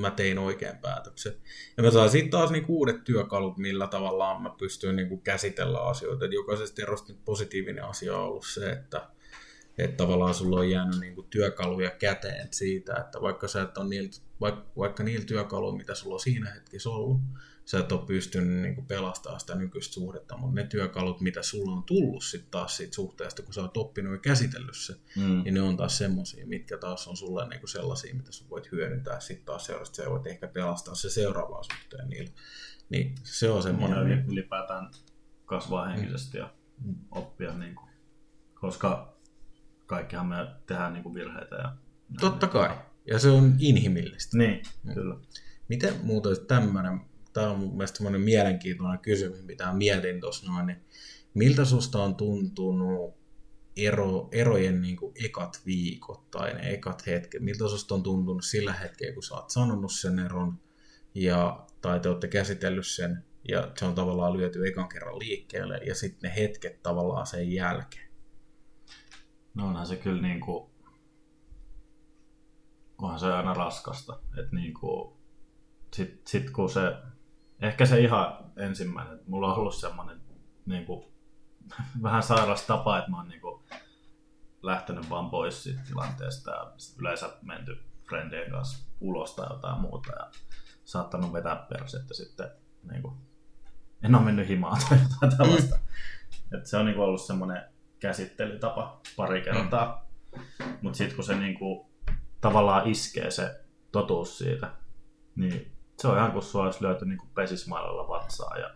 mä tein oikean päätöksen. Ja mä saan sitten taas niinku uudet työkalut, millä tavallaan mä pystyn niinku käsitellä asioita. Et jokaisesta erosta positiivinen asia on ollut se, että että tavallaan sulla on jäänyt niinku työkaluja käteen siitä, että vaikka sä et ole niiltä, vaikka, vaikka niillä työkaluilla, mitä sulla on siinä hetkessä ollut, sä et ole pystynyt niin kuin pelastamaan sitä nykyistä suhdetta, mutta ne työkalut, mitä sulla on tullut sitten taas siitä suhteesta, kun sä oot oppinut ja käsitellyt se, mm. niin ne on taas semmoisia, mitkä taas on sulle niin kuin sellaisia, mitä sä voit hyödyntää sitten taas seuraavasta, sä voit ehkä pelastaa se seuraavaa suhteen niillä. Niin se on semmoinen... Niin, ylipäätään kasvaa henkisesti ja mm. oppia, niin kuin, koska kaikkihan me tehdään niin kuin virheitä. Ja Totta kai, ja se on inhimillistä. Niin, mm. kyllä. Miten muuta tämmöinen tämä on mun mielestä mielenkiintoinen kysymys, mitä mietin tuossa noin, niin miltä susta on tuntunut ero, erojen niin kuin ekat viikot tai ne ekat hetket, miltä susta on tuntunut sillä hetkellä, kun sä oot sanonut sen eron, ja, tai te olette käsitellyt sen, ja se on tavallaan lyöty ekan kerran liikkeelle, ja sitten ne hetket tavallaan sen jälkeen. No onhan se kyllä niin kuin, onhan se aina raskasta, että niin kuin, sit, sit kun se ehkä se ihan ensimmäinen. Mulla on ollut semmoinen niin kuin, <laughs> vähän sairas tapa, että mä oon niin kuin, lähtenyt vaan pois siitä tilanteesta ja yleensä menty frendien kanssa ulos tai jotain muuta ja saattanut vetää persettä sitten niin kuin, en ole mennyt himaan tai jotain tällaista. Mm. Et se on niin kuin, ollut semmoinen käsittelytapa pari kertaa. Mm. Mutta sitten kun se niin kuin, tavallaan iskee se totuus siitä, niin se on ihan kuin sua olisi löyty niin pesismailalla vatsaa ja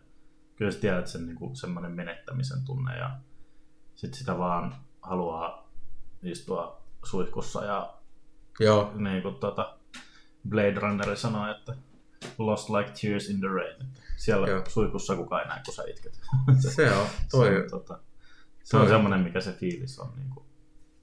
kyllä sä tiedät sen niin semmoinen menettämisen tunne ja sitten sitä vaan haluaa istua suihkussa ja Joo. niin kuin tuota, Blade Runner sanoi, että lost like tears in the rain. Siellä Joo. suihkussa kukaan ei näe, kun sä itket. se on, <laughs> toi, se on, tota, se on semmoinen, mikä se fiilis on. Niin kuin.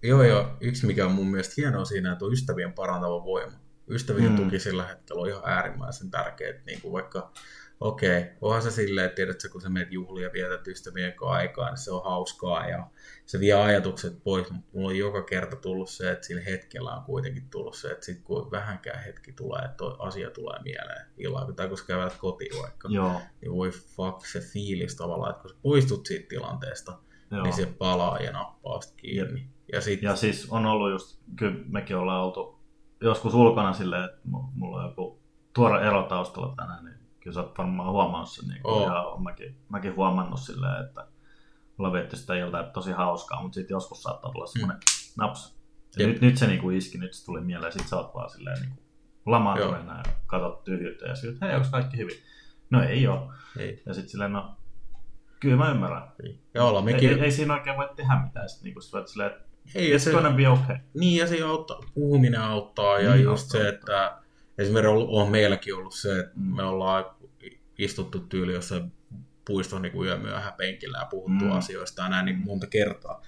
Joo, joo. Yksi, mikä on mun mielestä hienoa siinä, että on ystävien parantava voima ystävien mm. tuki sillä hetkellä on ihan äärimmäisen tärkeä. Niin kuin vaikka, okei, okay, onhan se silleen, että tiedätkö, kun sä menet juhlia vietät ystävien kanssa aikaa, niin se on hauskaa ja se vie ajatukset pois, mutta mulla on joka kerta tullut se, että sillä hetkellä on kuitenkin tullut se, että sit kun vähänkään hetki tulee, että asia tulee mieleen illalla, tai kun sä kävelet kotiin vaikka, Joo. niin voi fuck se fiilis tavallaan, että kun sä poistut siitä tilanteesta, Joo. niin se palaa ja nappaa kiinni. Ja, ja, sit... ja siis on ollut just, kyllä mekin ollaan oltu joskus ulkona silleen, että mulla on joku tuore ero taustalla tänään, niin kyllä sä oot varmaan huomannut sen. Niin oh. ja on mäkin, mäkin huomannut silleen, että mulla vietti sitä iltaa tosi hauskaa, mutta sitten joskus saattaa tulla semmoinen mm. naps. Ja nyt, nyt se niinku iski, nyt se tuli mieleen, sit sä oot vaan silleen niinku lamaantuneena ja katsot tyhjyyttä ja sitten, hei, onko kaikki hyvin? No ei oo. Ei. Ja sitten silleen, no kyllä mä ymmärrän. Ei, Joo, mekin... ei, ei, siinä oikein voi tehdä mitään. Sitten niinku, silleen, että ei, ja se, be okay. Niin, ja se auttaa, puhuminen auttaa, ja niin, just auttaa. se, että esimerkiksi on, on meilläkin ollut se, että mm. me ollaan istuttu tyyli jossain puiston niin kuin yömyöhä penkillä ja puhuttu mm. asioista ja näin niin monta kertaa.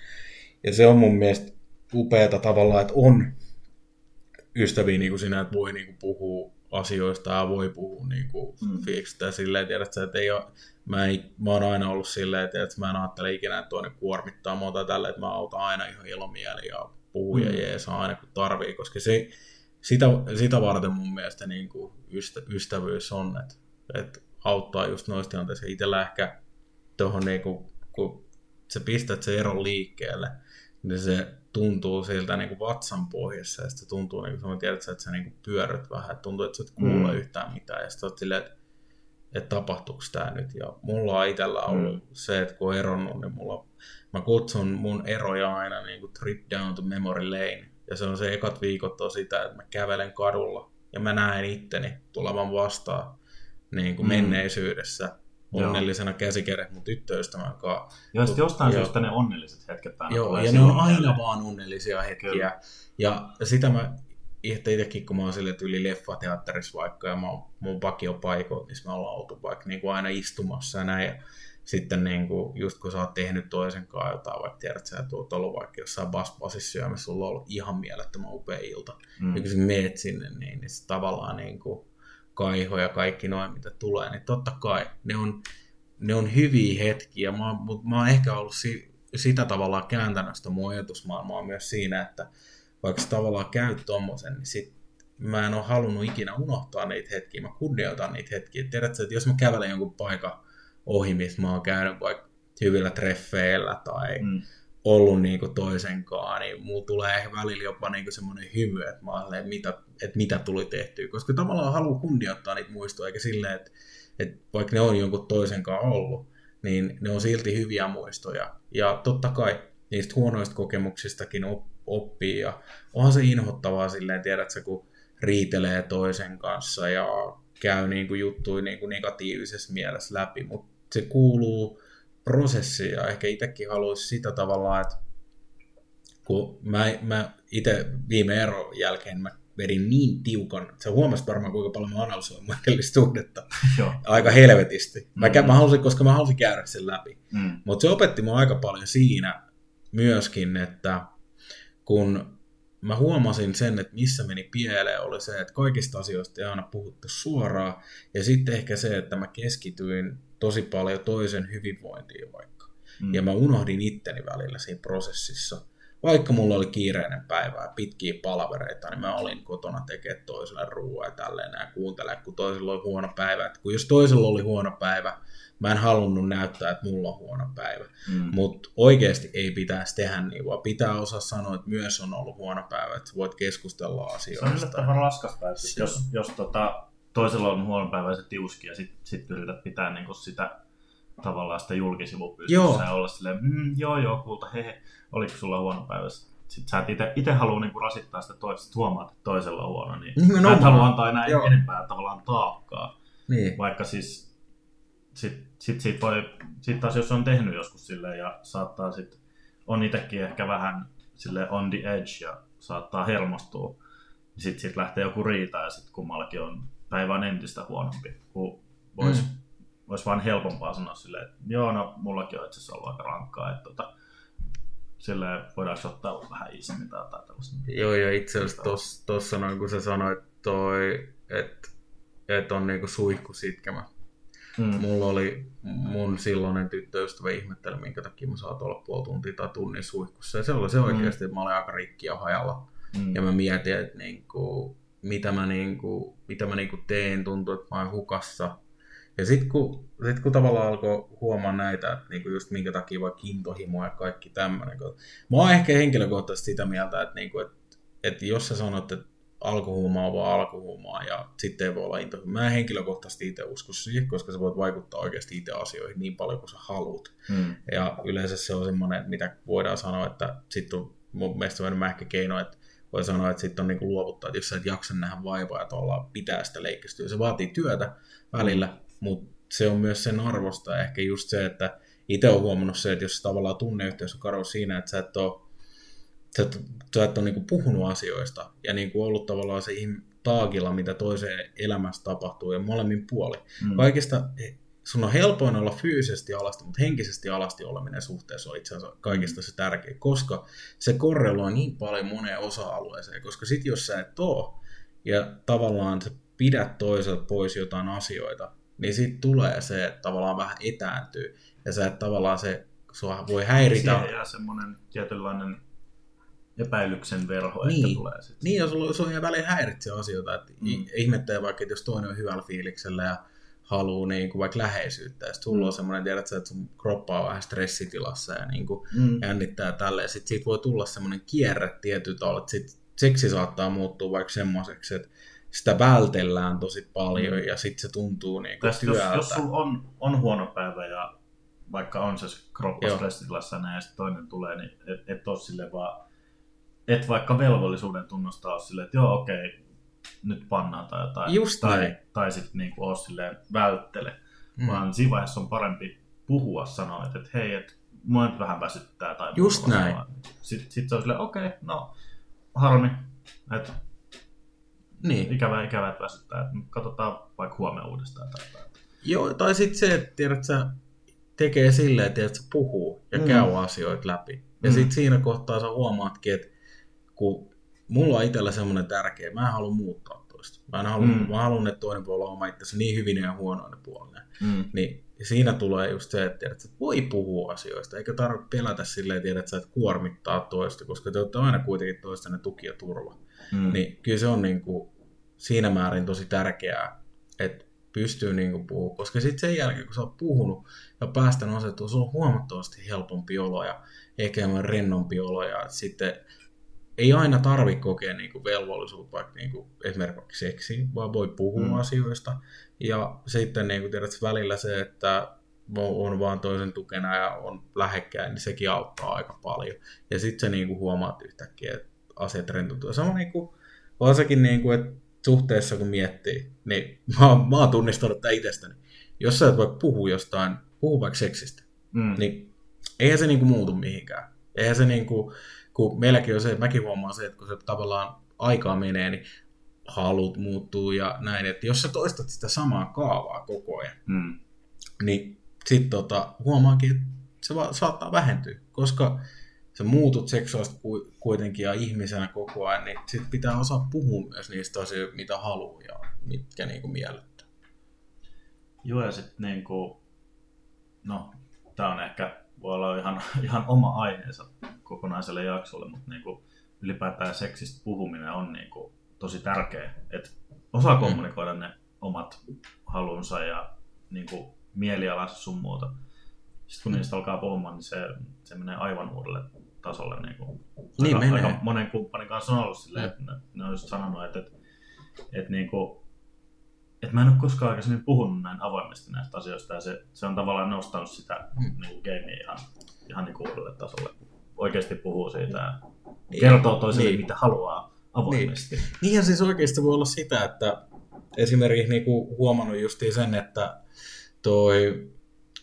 Ja se on mun mielestä upeata tavallaan, että on ystäviä niin kuin sinä, että voi niin kuin puhua asioista ja voi puhua niin kuin mm. fiksistä ja silleen, tiedät sä, että ei ole, mä, ei, mä oon aina ollut silleen, että, että mä en ajattele ikinä, että toinen kuormittaa muuta tälle, että mä autan aina ihan ilomieli ja puhuu mm. ja jees aina kun tarvii, koska se, sitä, sitä varten mun mielestä niin kuin ystä, ystävyys on, että, että auttaa just noista tilanteissa. Itsellä ehkä tuohon, niin kuin, kun sä pistät se eron liikkeelle, niin se tuntuu siltä niin kuin vatsan pohjassa ja sitten tuntuu, niin kuin tiedät, että sä niin kuin pyörryt vähän, että tuntuu, että sä et kuule mm. yhtään mitään ja sitten silleen, että, että tapahtuuko tämä nyt. Ja mulla on itsellä ollut mm. se, että kun on eronnut, niin mulla, mä kutsun mun eroja aina niin kuin trip down to memory lane. Ja se on se ekat viikot on sitä, että mä kävelen kadulla ja mä näen itteni tulevan vastaan niin kuin mm. menneisyydessä onnellisena käsikädet mun tyttöystävän kanssa. Joo, sitten jostain syystä ne onnelliset hetket aina Joo, ja ne on aina mieleen. vaan onnellisia hetkiä. Kyllä. Ja sitä mä itsekin, kun mä oon sille yli leffateatterissa vaikka, ja mä oon mun vakiopaikoit, niin me ollaan oltu vaikka niin kuin aina istumassa ja näin. Ja sitten niin kuin, just kun sä oot tehnyt toisen kanssa jotain, vaikka tiedät, että sä tuot ollut vaikka jossain basbasissa syömässä, sulla on ollut ihan mielettömän upea ilta. Mm. Ja kun sä meet sinne, niin, niin se tavallaan niin kuin, kaiho ja kaikki noin, mitä tulee, niin totta kai ne on, ne on hyviä hetkiä, mutta mä oon ehkä ollut si, sitä tavallaan kääntänyt sitä mun ajatusmaailmaa myös siinä, että vaikka sä tavallaan käyt tommosen, niin sit mä en ole halunnut ikinä unohtaa niitä hetkiä, mä kunnioitan niitä hetkiä. Tiedätkö, että jos mä kävelen jonkun paikan ohi, missä mä oon käynyt vaikka hyvillä treffeillä tai mm. Ollut niin kuin toisenkaan, niin mulla tulee ehkä välillä jopa niin semmoinen hymy, että mä olen, että mitä, että mitä tuli tehtyä. Koska tavallaan haluan kunnioittaa niitä muistoja, eikä silleen, että, että vaikka ne on jonkun toisenkaan ollut, niin ne on silti hyviä muistoja. Ja totta kai niistä huonoista kokemuksistakin oppii. Ja onhan se inhottavaa silleen, tiedätkö, kun riitelee toisen kanssa ja käy niin kuin juttuja niin kuin negatiivisessa mielessä läpi, mutta se kuuluu prosessiin ja ehkä itsekin haluaisi sitä tavalla, että kun mä, mä itse viime eron jälkeen mä vedin niin tiukan, sä huomasit varmaan kuinka paljon mä analysoin suhdetta aika helvetisti. Mä, mm. mä halusin, koska mä halusin käydä sen läpi. Mm. Mutta se opetti mua aika paljon siinä myöskin, että kun mä huomasin sen, että missä meni pieleen, oli se, että kaikista asioista ei aina puhuttu suoraan, ja sitten ehkä se, että mä keskityin tosi paljon toisen hyvinvointiin vaikka. Mm. Ja mä unohdin itteni välillä siinä prosessissa. Vaikka mulla oli kiireinen päivä ja pitkiä palavereita, niin mä olin kotona tekemään toiselle ruoaa ja tälleen ja kuuntelemaan, kun toisella oli huono päivä. Että kun jos toisella oli huono päivä, mä en halunnut näyttää, että mulla on huono päivä. Mm. Mutta oikeasti ei pitäisi tehdä niin, vaan pitää osaa sanoa, että myös on ollut huono päivä, että voit keskustella asioista. Se on yllättävän raskas päivä, jos, jos tota, toisella on huono päivä ja se tiuski ja sitten sit yrität pitää niinku sitä tavallaan sitä julkisivupystyssä ja olla silleen, mm, joo joo, kulta, hehe, oliko sulla huono päivä? Sitten sä et itse halua niinku rasittaa sitä toista, huomaat, että toisella on huono, niin no, et halua antaa enää joo. enempää tavallaan taakkaa. Niin. Vaikka siis sit, sit, sit voi, sit taas jos on tehnyt joskus silleen ja saattaa sit, on itsekin ehkä vähän sille on the edge ja saattaa hermostua, niin sitten sit lähtee joku riita ja sitten kummallakin on päivän entistä huonompi, kun voisi mm. vois vaan helpompaa sanoa silleen, että joo, no mullakin on itse asiassa ollut aika rankkaa, että tota, silleen voidaanko ottaa vähän iisemmin tai jotain tällaista. Joo, ja itse asiassa tuossa noin kun sä sanoit toi, että et on niinku suihku sitkemä. Mm. Mulla oli mun silloinen tyttöystävä ihmetteli, minkä takia mä saat olla puoli tuntia tai tunnin suihkussa. Ja se oli se oikeasti, mm. että mä olin aika rikki ja hajalla. Mm. Ja mä mietin, että niinku, mitä mä, niinku, mitä mä niinku teen, tuntuu, että mä oon hukassa. Ja sitten kun, sit kun tavallaan alkoi huomaa näitä, että niinku just minkä takia vaikka intohimoa ja kaikki tämmöinen. Mä oon ehkä henkilökohtaisesti sitä mieltä, että, niinku, että, että jos sä sanot, että alkuhuumaa vaan alkuhuumaa ja sitten ei voi olla into. Mä en henkilökohtaisesti itse usko siihen, koska sä voit vaikuttaa oikeasti itse asioihin niin paljon kuin sä haluat. Hmm. Ja yleensä se on semmoinen, mitä voidaan sanoa, että sitten on mun mielestä vähän ehkä keino, että voi sanoa, että sitten on niin kuin luovuttaa, että jos sä et jaksa nähdä vaivaa, että ollaan pitää sitä leikkistyä. Se vaatii työtä välillä, mutta se on myös sen arvosta. Ehkä just se, että itse olen huomannut se, että jos tavallaan tunneyhteys on karo siinä, että sä et ole sä et, sä et ole niin kuin puhunut asioista ja niin kuin ollut tavallaan se taakilla, mitä toiseen elämässä tapahtuu ja molemmin puoli. Mm. Kaikista sun on helpoin olla fyysisesti alasti, mutta henkisesti alasti oleminen suhteessa on itse asiassa kaikista se tärkein, koska se korreloi niin paljon moneen osa-alueeseen, koska sit jos sä et oo ja tavallaan sä pidät toiselta pois jotain asioita, niin sit tulee se, että tavallaan vähän etääntyy ja sä et tavallaan se sua voi häiritä. Siihen jää semmoinen tietynlainen epäilyksen verho niin. ehkä tulee sitten. Niin, ja sulla, sulla väliin häiritsee asioita, että mm. ihmettelee vaikka, että jos toinen on hyvällä fiiliksellä ja haluaa niin kuin vaikka läheisyyttä, ja sitten sulla mm. on semmoinen, tiedät että sun kroppa on vähän stressitilassa ja niin kuin mm. jännittää tälleen, sitten siitä voi tulla semmoinen kierre tietyllä tavalla, että sit seksi saattaa muuttua vaikka semmoiseksi, että sitä vältellään tosi paljon mm. ja sitten se tuntuu niin kuin työltä. Jos, jos sulla on, on huono päivä ja vaikka on se kroppa stressitilassa ja sitten toinen tulee, niin et, et ole sille vaan et vaikka velvollisuuden tunnustaa silleen, että joo okei, okay, nyt pannaan tai jotain. Just tai, näin. tai sitten niinku ole silleen välttele. Mm. Vaan siinä vaiheessa on parempi puhua, sanoa, että, että hei, että mua nyt vähän väsyttää. Tai Just näin. Sitten sit se on silleen, okei, okay, no harmi, että niin. ikävä, ikävä, että väsyttää. Että katsotaan vaikka huomenna uudestaan. Tai, tai. Joo, tai sitten se, että tiedät, sä tekee silleen, että sä puhuu ja mm. käy asioita läpi. Ja mm. sitten siinä kohtaa sä huomaatkin, että kun mulla on itsellä semmoinen tärkeä, mä en halua muuttaa toista. Mä, en halua, mm. mä haluan, että toinen puoli on oma itsensä niin hyvin ja huonoinen puolinen. Mm. Niin siinä tulee just se, että, tiedät, että voi puhua asioista, eikä tarvitse pelätä silleen, tiedät, että sä et kuormittaa toista, koska te olette aina kuitenkin toistenne tuki ja turva. Mm. Niin kyllä se on niin kuin, siinä määrin tosi tärkeää, että pystyy niin kuin puhumaan, koska sitten sen jälkeen, kun sä oot puhunut ja päästänyt asettua, sulla on huomattavasti helpompi olo ja ehkä rennompi olo ja sitten ei aina tarvi kokea niin kuin velvollisuutta vaikka niin kuin esimerkiksi seksiin, vaan voi puhua mm. asioista. Ja sitten niin kuin tiedät, välillä se, että on vaan toisen tukena ja on lähekkäin, niin sekin auttaa aika paljon. Ja sitten niin kuin huomaat yhtäkkiä, että asiat rentoutuu. Sama niin kuin, varsinkin, niin kuin, että suhteessa kun miettii, niin <laughs> mä, mä oon tunnistanut tämän itsestäni. Jos sä et voi puhua jostain, puhu vaikka seksistä, mm. niin eihän se niin kuin muutu mihinkään. Eihän se niin kuin, kun meilläkin on se, että mäkin huomaan se, että kun se tavallaan aikaa menee, niin halut muuttuu ja näin, että jos sä toistat sitä samaa kaavaa koko ajan, mm. niin sitten tota, huomaakin, että se va- saattaa vähentyä, koska sä muutut seksuaalisesti kuitenkin ja ihmisenä koko ajan, niin sit pitää osaa puhua myös niistä asioista, mitä haluaa ja mitkä niinku miellyttää. Joo, ja sitten niinku, no, tämä on ehkä, voi olla ihan, ihan oma aiheensa kokonaiselle jaksolle, mutta niinku, ylipäätään seksistä puhuminen on niinku tosi tärkeä, että osaa mm. kommunikoida ne omat halunsa ja niinku, mielialassa sun muuta. Sitten kun niistä alkaa puhumaan, niin se, se menee aivan uudelle tasolle. Niin, kuin, niin aika, menee. aika monen kumppanin kanssa on ollut silleen, että ne, ne on just sanonut, että, että, että, niin kuin, että mä en ole koskaan aikaisemmin puhunut näin avoimesti näistä asioista ja se, se on tavallaan nostanut sitä mm. niin gamea ihan, ihan niin kuin uudelle tasolle. Oikeasti puhuu siitä ja niin. kertoo toiselle, niin. mitä haluaa avoimesti. Niin. niin ja siis oikeasti voi olla sitä, että esimerkiksi niin kuin huomannut justiin sen, että toi,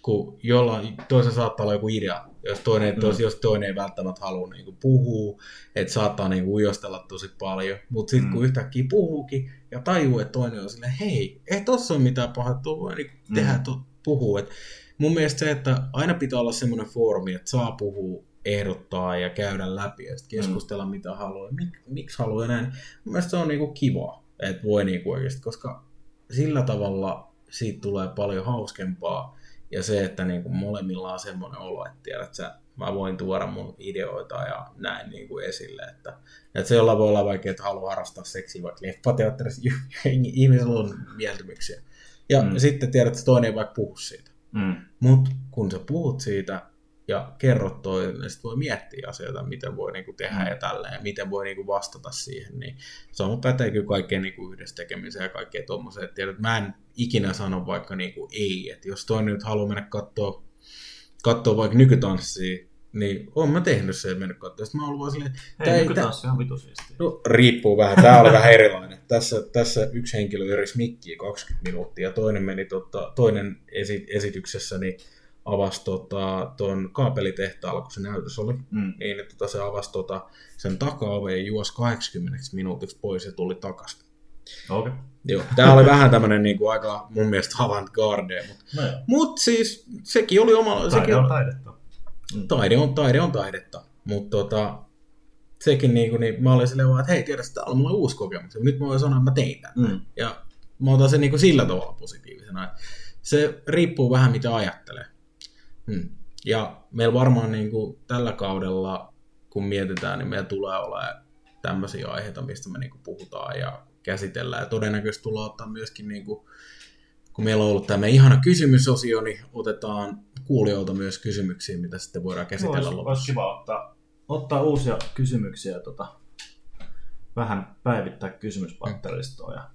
kun jollain, toisen saattaa olla joku idea, jos toinen, mm. tos, jos toinen ei välttämättä halua niin kuin puhua, että saattaa niin kuin ujostella tosi paljon, mutta sitten mm. kun yhtäkkiä puhuukin ja tajuu, että toinen on silleen, hei, ei tossa ole mitään pahaa, tuo voi niin mm. tehdä, to, puhua. Et mun mielestä se, että aina pitää olla semmoinen foorumi, että saa puhua, ehdottaa ja käydä läpi ja sitten mm. keskustella mm. mitä haluaa, mik, miksi haluaa näin. Mun mielestä se on niinku kiva, että voi niinku oikeasti, koska sillä tavalla siitä tulee paljon hauskempaa. Ja se, että niin kuin molemmilla on semmoinen olo, että tiedät sä, mä voin tuoda mun ideoita ja näin niin kuin esille. Että, että se jolla voi olla vaikea, että haluaa harrastaa seksiä vaikka leffateatterissa, ihmisellä on mieltymyksiä. Ja mm. sitten tiedät, että toinen ei vaikka puhu siitä. Mm. Mutta kun sä puhut siitä, ja kerrot toiselle, niin sitten voi miettiä asioita, miten voi niinku tehdä mm. ja tällä ja miten voi niinku vastata siihen. Niin se on pätee kyllä kaikkeen niinku yhdessä tekemiseen ja kaikkea tuommoiseen. Tiedät, mä en ikinä sano vaikka niinku ei, että jos toinen nyt haluaa mennä katsoa, katsoa vaikka nykytanssia, niin oon mä tehnyt sen mennyt katsoa. Sitten mä oon vaan silleen, ei, nykytanssi on vitu No, riippuu vähän. Tää oli vähän erilainen. Tässä, tässä yksi henkilö eris mikkiä 20 minuuttia, toinen meni tota, toinen esi- esityksessä, niin avasi tota, tuon kaapelitehtaalla, kun se näytös oli, mm. niin että tota, se avasi tota, sen takaoveen ja juosi 80 minuutiksi pois ja tuli takaisin. Okay. Joo, tämä oli vähän tämmöinen niin kuin aika mun mielestä avantgarde, mutta no mut siis sekin oli oma... Taide sekin, on taidetta. Mm. Taide on, taide on taidetta, mutta tota, sekin niin kuin, niin mä olin silleen vaan, että hei, tiedä, tämä on mulle uusi kokemus, nyt mä voin sanoa, että mä tein tämän. Mm. Ja mä otan sen niin kuin sillä tavalla positiivisena. Se riippuu vähän mitä ajattelee. Hmm. Ja meillä varmaan niin kuin tällä kaudella, kun mietitään, niin meillä tulee olemaan tämmöisiä aiheita, mistä me niin kuin puhutaan ja käsitellään. Ja todennäköisesti tullaan ottaa myöskin, niin kuin, kun meillä on ollut tämä ihana kysymysosio, niin otetaan kuulijoilta myös kysymyksiä, mitä sitten voidaan käsitellä olisi, lopussa. Olisi kiva ottaa, ottaa uusia kysymyksiä tota, vähän päivittää kysymyspatteristoa. Ja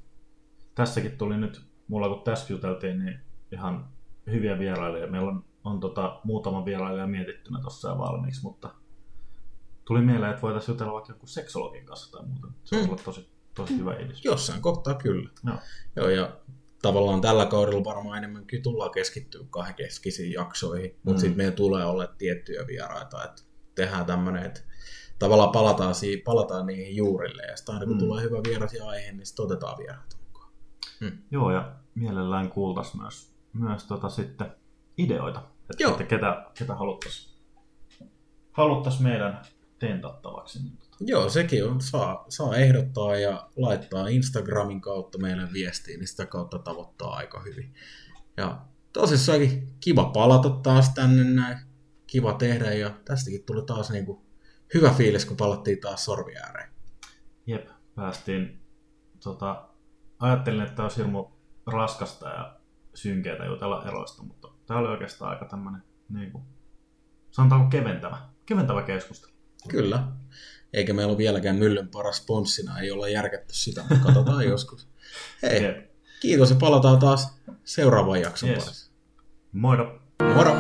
tässäkin tuli nyt, mulla kun tässä juteltiin, niin ihan hyviä vierailijoita. Meillä on on tota, muutama vierailija mietittynä tuossa valmiiksi, mutta tuli mieleen, että voitaisiin jutella vaikka joku seksologin kanssa tai muuta. Se mm. ollut tosi, tosi hyvä idis. Jossain kohtaa kyllä. Joo. Joo, ja tavallaan tällä kaudella varmaan enemmänkin tullaan keskittyä keskisiin jaksoihin, mutta mm. sitten meidän tulee olla tiettyjä vieraita, että tehdään tämmöinen, että tavallaan palataan, siihen, palataan niihin juurille, ja sitten aina kun mm. tulee hyvä vieras ja aihe, niin sitten otetaan vieraita mukaan. Mm. Joo, ja mielellään kuultaisiin myös, myös tota sitten ideoita, että, Joo. että ketä, ketä haluttaisiin haluttais meidän tentattavaksi. Niin. Joo, sekin on. Saa, saa ehdottaa ja laittaa Instagramin kautta meille viestiin, niin sitä kautta tavoittaa aika hyvin. Ja tosissaankin kiva palata taas tänne näin. Kiva tehdä ja tästäkin tuli taas niin kuin hyvä fiilis, kun palattiin taas sorvi ääreen. Jep, päästiin tota, ajattelin, että olisi hirmu raskasta ja synkeätä jutella eroista, mutta tämä oli oikeastaan aika tämmöinen, niin kuin, sanotaanko keventävä, keventävä keskustelu. Kyllä. Eikä meillä ole vieläkään myllyn paras sponssina, ei olla järketty sitä, mutta katsotaan <laughs> joskus. Hei, Jep. kiitos ja palataan taas seuraavan jakson Yes. parissa. Moido! Moro!